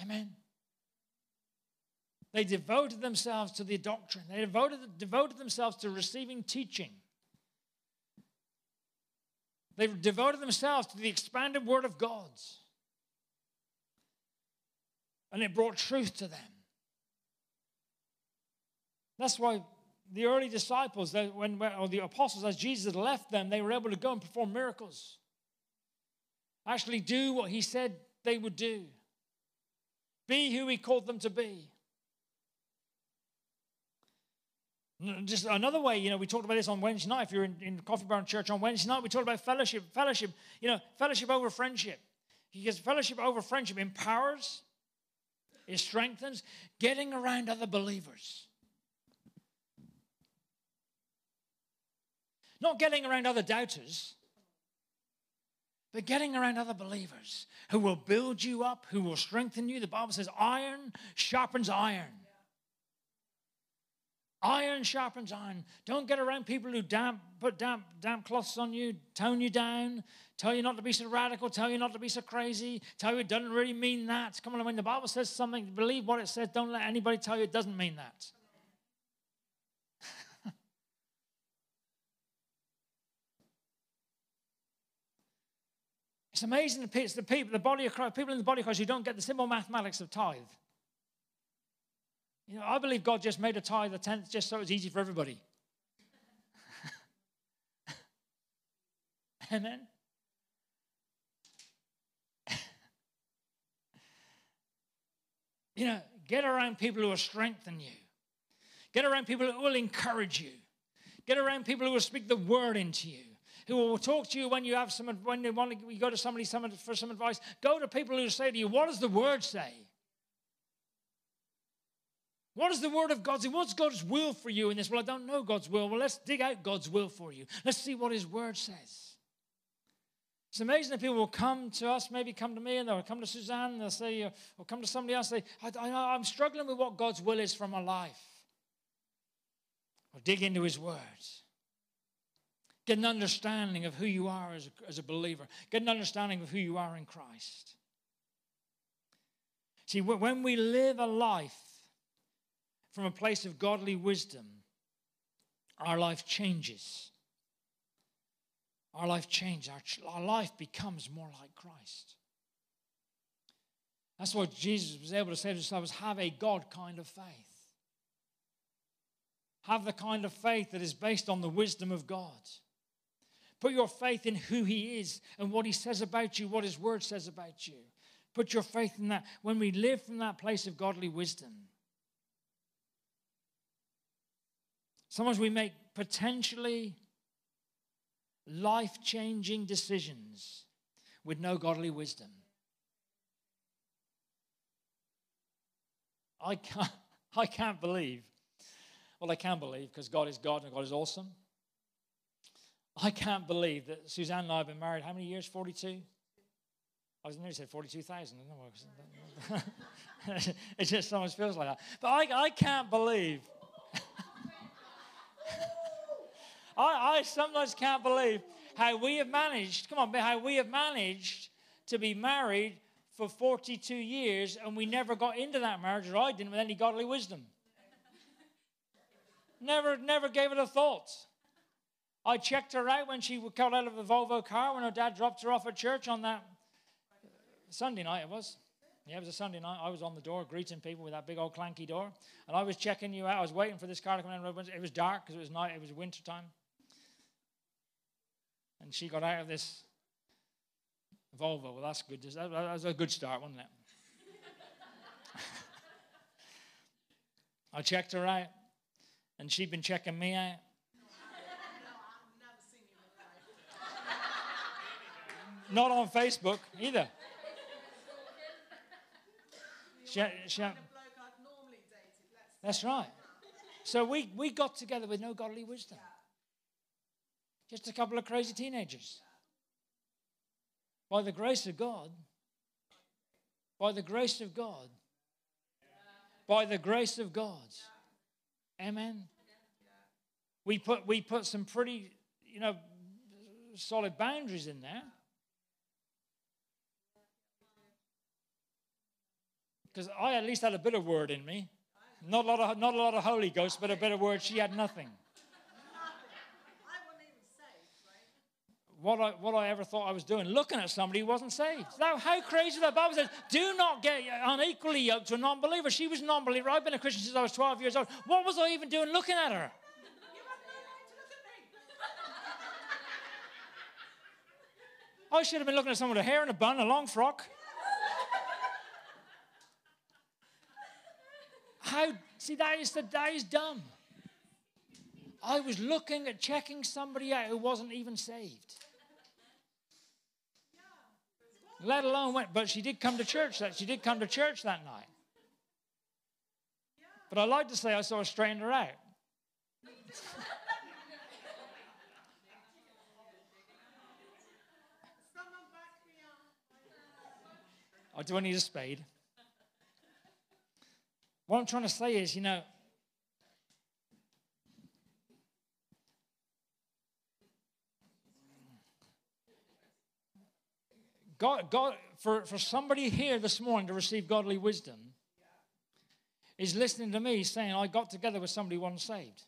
Amen. They devoted themselves to the doctrine. They devoted, devoted themselves to receiving teaching. They devoted themselves to the expanded word of God. And it brought truth to them. That's why the early disciples, that when, or the apostles, as Jesus left them, they were able to go and perform miracles. Actually, do what he said they would do. Be who he called them to be. Just another way, you know, we talked about this on Wednesday night. If you're in, in Coffee Brown Church on Wednesday night, we talked about fellowship. Fellowship, you know, fellowship over friendship. Because fellowship over friendship empowers, it strengthens, getting around other believers. Not getting around other doubters, but getting around other believers who will build you up, who will strengthen you. The Bible says, iron sharpens iron. Iron sharpens iron. Don't get around people who damp, put damp, damp cloths on you, tone you down, tell you not to be so radical, tell you not to be so crazy, tell you it doesn't really mean that. Come on, when the Bible says something, believe what it says. Don't let anybody tell you it doesn't mean that. It's amazing the people, the body of Christ, people in the body of Christ who don't get the simple mathematics of tithe. You know, I believe God just made a tithe, a tenth, just so it's easy for everybody. [LAUGHS] Amen. [LAUGHS] you know, get around people who will strengthen you. Get around people who will encourage you. Get around people who will speak the word into you. Who will talk to you when you have some when you want to you go to somebody some, for some advice. Go to people who say to you, "What does the word say?" What is the word of God say? What's God's will for you in this? Well, I don't know God's will. Well, let's dig out God's will for you. Let's see what His word says. It's amazing that people will come to us, maybe come to me, and they'll come to Suzanne, they'll say, uh, or come to somebody else, say, I, am struggling with what God's will is for my life. Or dig into His word. Get an understanding of who you are as a, as a believer. Get an understanding of who you are in Christ. See, when we live a life from a place of godly wisdom, our life changes. Our life changes. Our, our life becomes more like Christ. That's what Jesus was able to say to his disciples have a God kind of faith. Have the kind of faith that is based on the wisdom of God. Put your faith in who He is and what He says about you, what His Word says about you. Put your faith in that. When we live from that place of godly wisdom, sometimes we make potentially life changing decisions with no godly wisdom. I can't, [LAUGHS] I can't believe. Well, I can believe because God is God and God is awesome. I can't believe that Suzanne and I have been married how many years? 42? I was nearly said 42,000. [LAUGHS] it just sometimes feels like that. But I, I can't believe. [LAUGHS] I, I sometimes can't believe how we have managed, come on, how we have managed to be married for 42 years and we never got into that marriage, or I didn't with any godly wisdom. Never, never gave it a thought. I checked her out when she got out of the Volvo car when her dad dropped her off at church on that Sunday night, it was. Yeah, it was a Sunday night. I was on the door greeting people with that big old clanky door. And I was checking you out. I was waiting for this car to come in. It was dark because it was night, it was winter time. And she got out of this Volvo. Well, that's good. That was a good start, wasn't it? [LAUGHS] I checked her out, and she'd been checking me out. Not on Facebook either. She, she, that's right. So we, we got together with no godly wisdom. Just a couple of crazy teenagers. By the grace of God, by the grace of God, by the grace of God. Amen. We put, we put some pretty, you know, solid boundaries in there. Because I at least had a bit of word in me. Not a lot of, not a lot of Holy Ghost, but a bit of word. She had nothing. What I, what I ever thought I was doing, looking at somebody who wasn't saved. Now, how crazy that Bible says, do not get unequally yoked to a non believer. She was a non believer. I've been a Christian since I was 12 years old. What was I even doing looking at her? I should have been looking at someone with a hair in a bun, a long frock. How, see, that is, the, that is dumb. I was looking at checking somebody out who wasn't even saved. Let alone went, but she did come to church that she did come to church that night. But I like to say I saw straighten her out. [LAUGHS] oh, do I need a spade? What I'm trying to say is, you know, God, God for, for somebody here this morning to receive godly wisdom is listening to me saying, I got together with somebody once saved.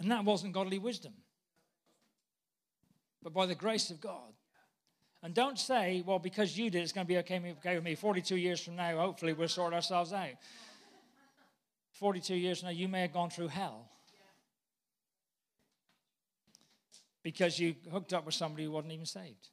And that wasn't godly wisdom. But by the grace of God. And don't say, well, because you did, it's going to be okay, with me. 42 years from now, hopefully, we'll sort ourselves out. 42 years from now, you may have gone through hell. Because you hooked up with somebody who wasn't even saved.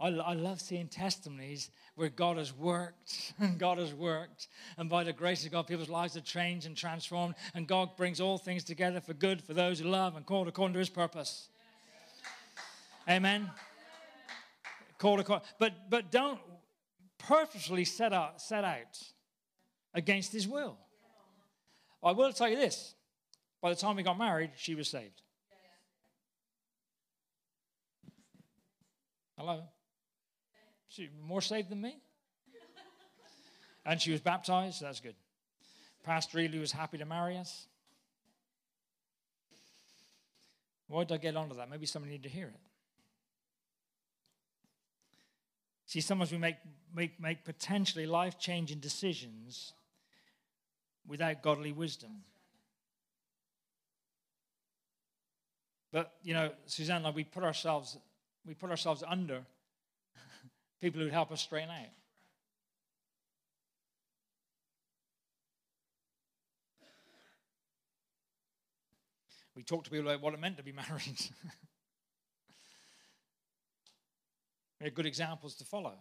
I, I love seeing testimonies where God has worked and [LAUGHS] God has worked. And by the grace of God, people's lives are changed and transformed. And God brings all things together for good for those who love and called according to his purpose. Amen. Called according. But, but don't purposely set out, set out against his will. I will tell you this by the time we got married, she was saved. Hello? She more saved than me. And she was baptized, that's good. Pastor Ely was happy to marry us. Why did I get onto that? Maybe somebody needed to hear it. See, sometimes we make, make, make potentially life changing decisions without godly wisdom. But, you know, Suzanne, we put ourselves, we put ourselves under [LAUGHS] people who'd help us straighten out. We talked to people about what it meant to be [LAUGHS] married. Have good examples to follow.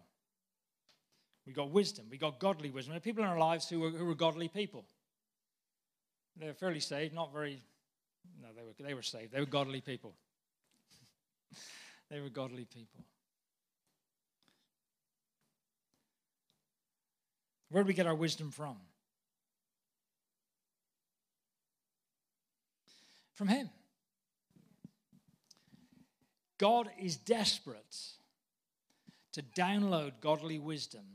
We got wisdom. We got godly wisdom. There are people in our lives who are, who are godly people. They're fairly saved, not very. No, they were, they were saved. They were godly people. [LAUGHS] they were godly people. Where do we get our wisdom from? From Him. God is desperate to download godly wisdom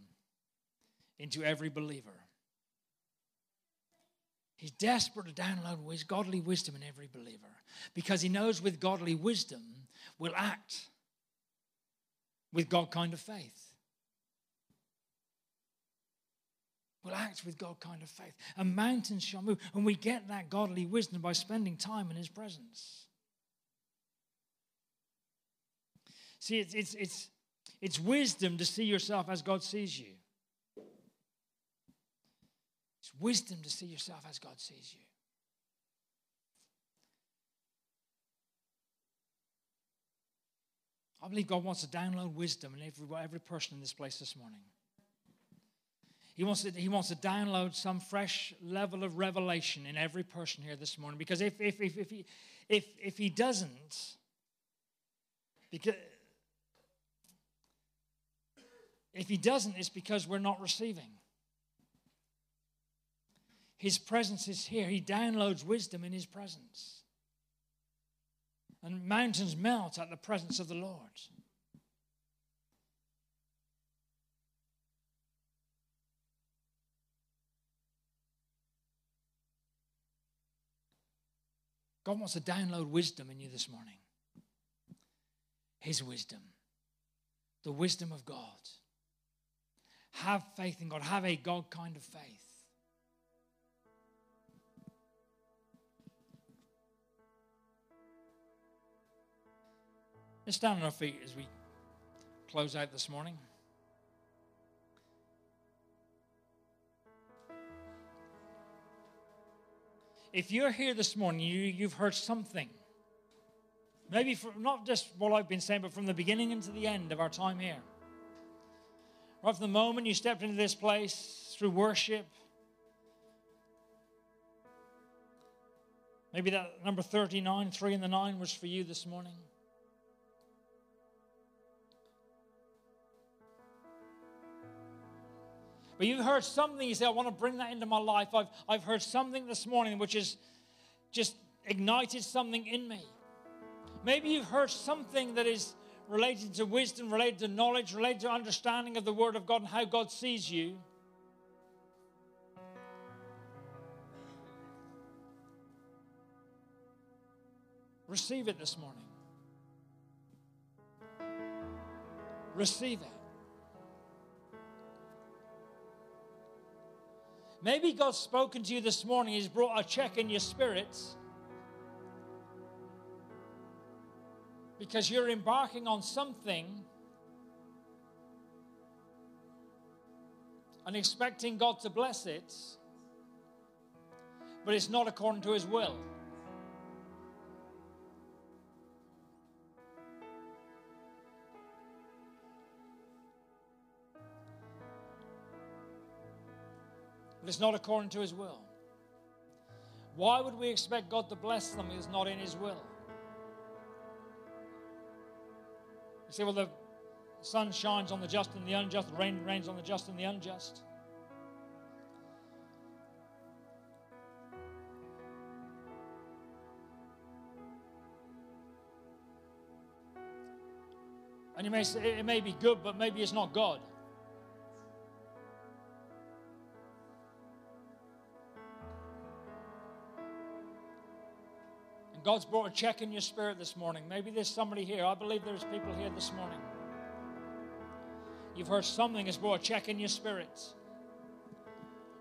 into every believer. He's desperate to download godly wisdom in every believer because he knows with godly wisdom we'll act with God kind of faith. We'll act with God kind of faith. And mountains shall move. And we get that godly wisdom by spending time in His presence. See, it's, it's, it's, it's wisdom to see yourself as God sees you. It's wisdom to see yourself as God sees you. I believe God wants to download wisdom in every, every person in this place this morning. He wants, to, he wants to download some fresh level of revelation in every person here this morning. Because if, if, if, if, he, if, if he doesn't, because if he doesn't, it's because we're not receiving. His presence is here. He downloads wisdom in his presence. And mountains melt at the presence of the Lord. God wants to download wisdom in you this morning. His wisdom, the wisdom of God. Have faith in God, have a God kind of faith. Let's stand on our feet as we close out this morning. if you're here this morning, you, you've heard something, maybe from, not just what I've been saying, but from the beginning into the end of our time here. Right from the moment you stepped into this place through worship, maybe that number 39, 3 in the 9 was for you this morning. But you've heard something, you say, I want to bring that into my life. I've, I've heard something this morning which has just ignited something in me. Maybe you've heard something that is related to wisdom, related to knowledge, related to understanding of the Word of God and how God sees you. Receive it this morning. Receive it. Maybe God's spoken to you this morning, He's brought a check in your spirits because you're embarking on something and expecting God to bless it, but it's not according to His will. but it's not according to His will. Why would we expect God to bless them if it's not in His will? You say, well, the sun shines on the just and the unjust, the rain rains on the just and the unjust. And you may say it may be good, but maybe it's not God. And God's brought a check in your spirit this morning. Maybe there's somebody here. I believe there's people here this morning. You've heard something has brought a check in your spirit.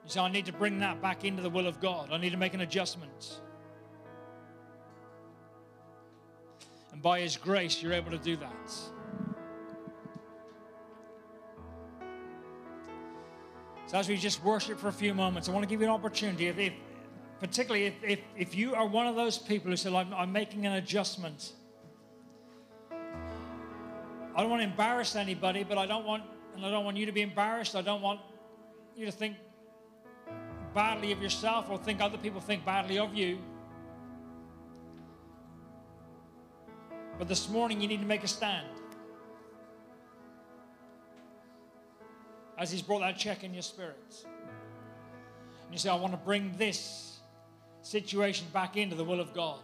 You say, I need to bring that back into the will of God. I need to make an adjustment. And by His grace, you're able to do that. So, as we just worship for a few moments, I want to give you an opportunity. If, if particularly if, if, if you are one of those people who say, I'm, I'm making an adjustment. I don't want to embarrass anybody, but I don't want, and I don't want you to be embarrassed. I don't want you to think badly of yourself or think other people think badly of you. But this morning, you need to make a stand. As He's brought that check in your spirits. And you say, I want to bring this situation back into the will of God.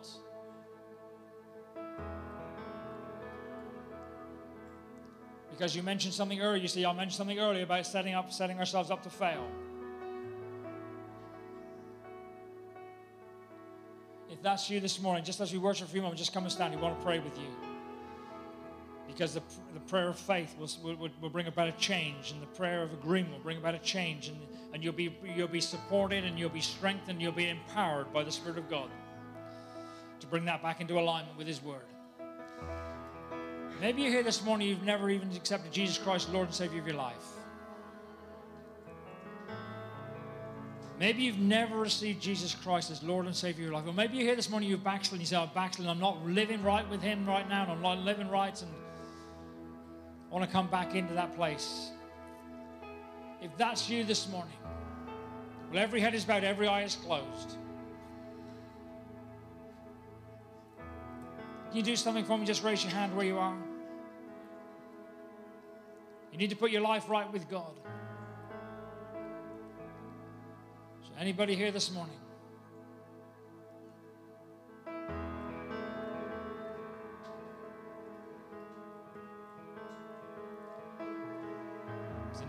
Because you mentioned something earlier, you see, I mentioned something earlier about setting up, setting ourselves up to fail. If that's you this morning, just as we worship for a few moments, just come and stand. We want to pray with you. Because the, the prayer of faith will, will, will bring about a change, and the prayer of agreement will bring about a change. And and you'll be, you'll be supported and you'll be strengthened, and you'll be empowered by the Spirit of God to bring that back into alignment with His Word. Maybe you're here this morning, you've never even accepted Jesus Christ, Lord and Savior of your life. Maybe you've never received Jesus Christ as Lord and Savior of your life. Or maybe you're here this morning, you've backslidden, you say, I'm backslidden, I'm not living right with Him right now, and I'm not living right, and want to come back into that place. If that's you this morning, well, every head is bowed, every eye is closed. Can you do something for me? Just raise your hand where you are. You need to put your life right with God. So, anybody here this morning?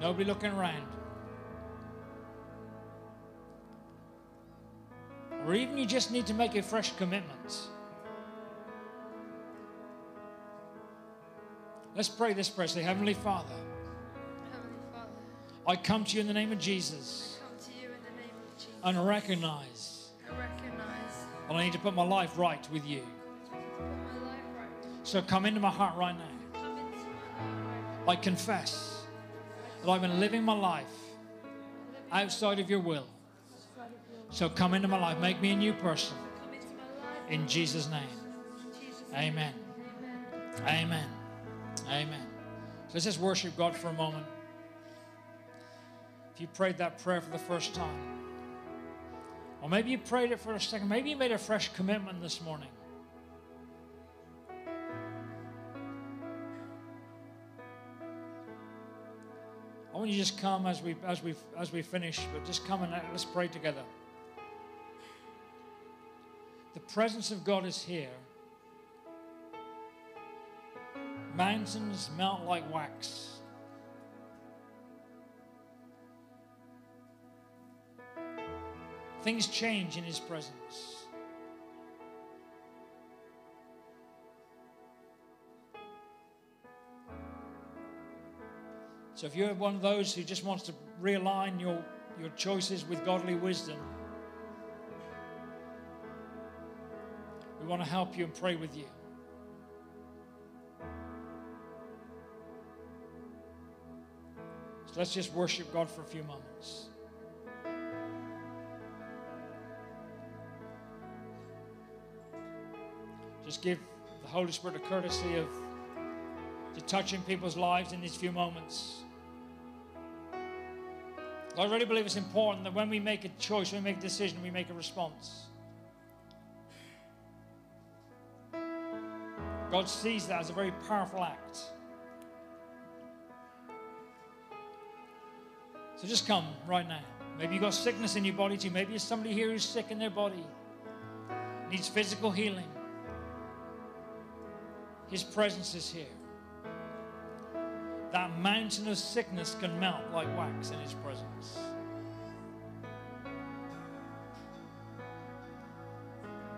Nobody looking around? or even you just need to make a fresh commitment. Let's pray this prayer. Say, Heavenly Father, Heavenly Father, I come to you in the name of Jesus I come to you in the name of Jesus. and recognize I recognize that I need to put my life right with you. I need to put my life right. So come into my heart right now. Come into my life right I confess that I've been living my life outside of your will. So come into my life. Make me a new person. In Jesus' name. Amen. Amen. Amen. So let's just worship God for a moment. If you prayed that prayer for the first time, or maybe you prayed it for a second, maybe you made a fresh commitment this morning. I want you to just come as we as we as we finish, but just come and let's pray together. The presence of God is here. Mountains melt like wax. Things change in His presence. So if you're one of those who just wants to realign your your choices with godly wisdom, we want to help you and pray with you. So let's just worship God for a few moments. Just give the Holy Spirit a courtesy of to touch in people's lives in these few moments. I really believe it's important that when we make a choice, when we make a decision, we make a response. God sees that as a very powerful act. So just come right now. Maybe you've got sickness in your body too. Maybe there's somebody here who's sick in their body, needs physical healing. His presence is here. That mountain of sickness can melt like wax in His presence.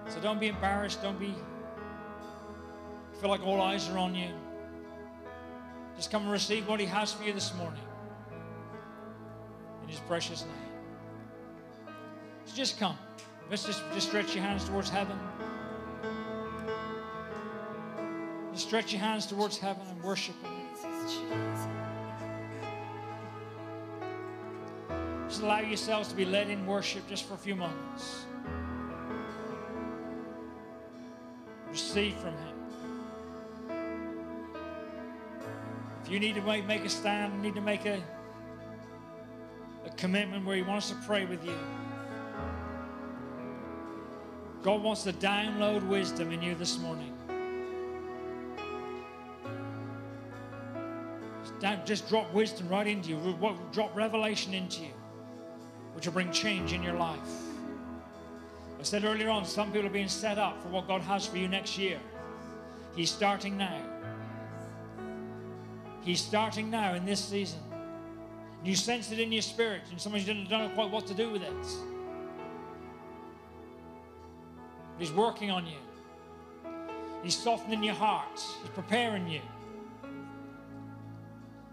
So don't be embarrassed. Don't be feel like all eyes are on you. Just come and receive what He has for you this morning in His precious name. So just come. Let's just, just stretch your hands towards heaven. Just stretch your hands towards heaven and worship Him. Just allow yourselves to be led in worship just for a few moments. Receive from Him. If you need to make, make a stand, need to make a, a commitment where He wants to pray with you. God wants to download wisdom in you this morning. Just drop wisdom right into you, drop revelation into you, which will bring change in your life. I said earlier on, some people are being set up for what God has for you next year. He's starting now. He's starting now in this season. You sense it in your spirit, and some of you don't know quite what to do with it. He's working on you. He's softening your heart. He's preparing you.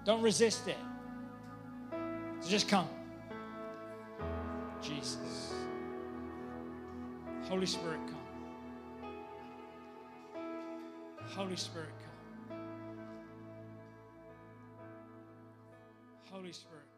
Don't resist it. So just come. Jesus. Holy Spirit, come. Holy Spirit, come. Holy Spirit, come.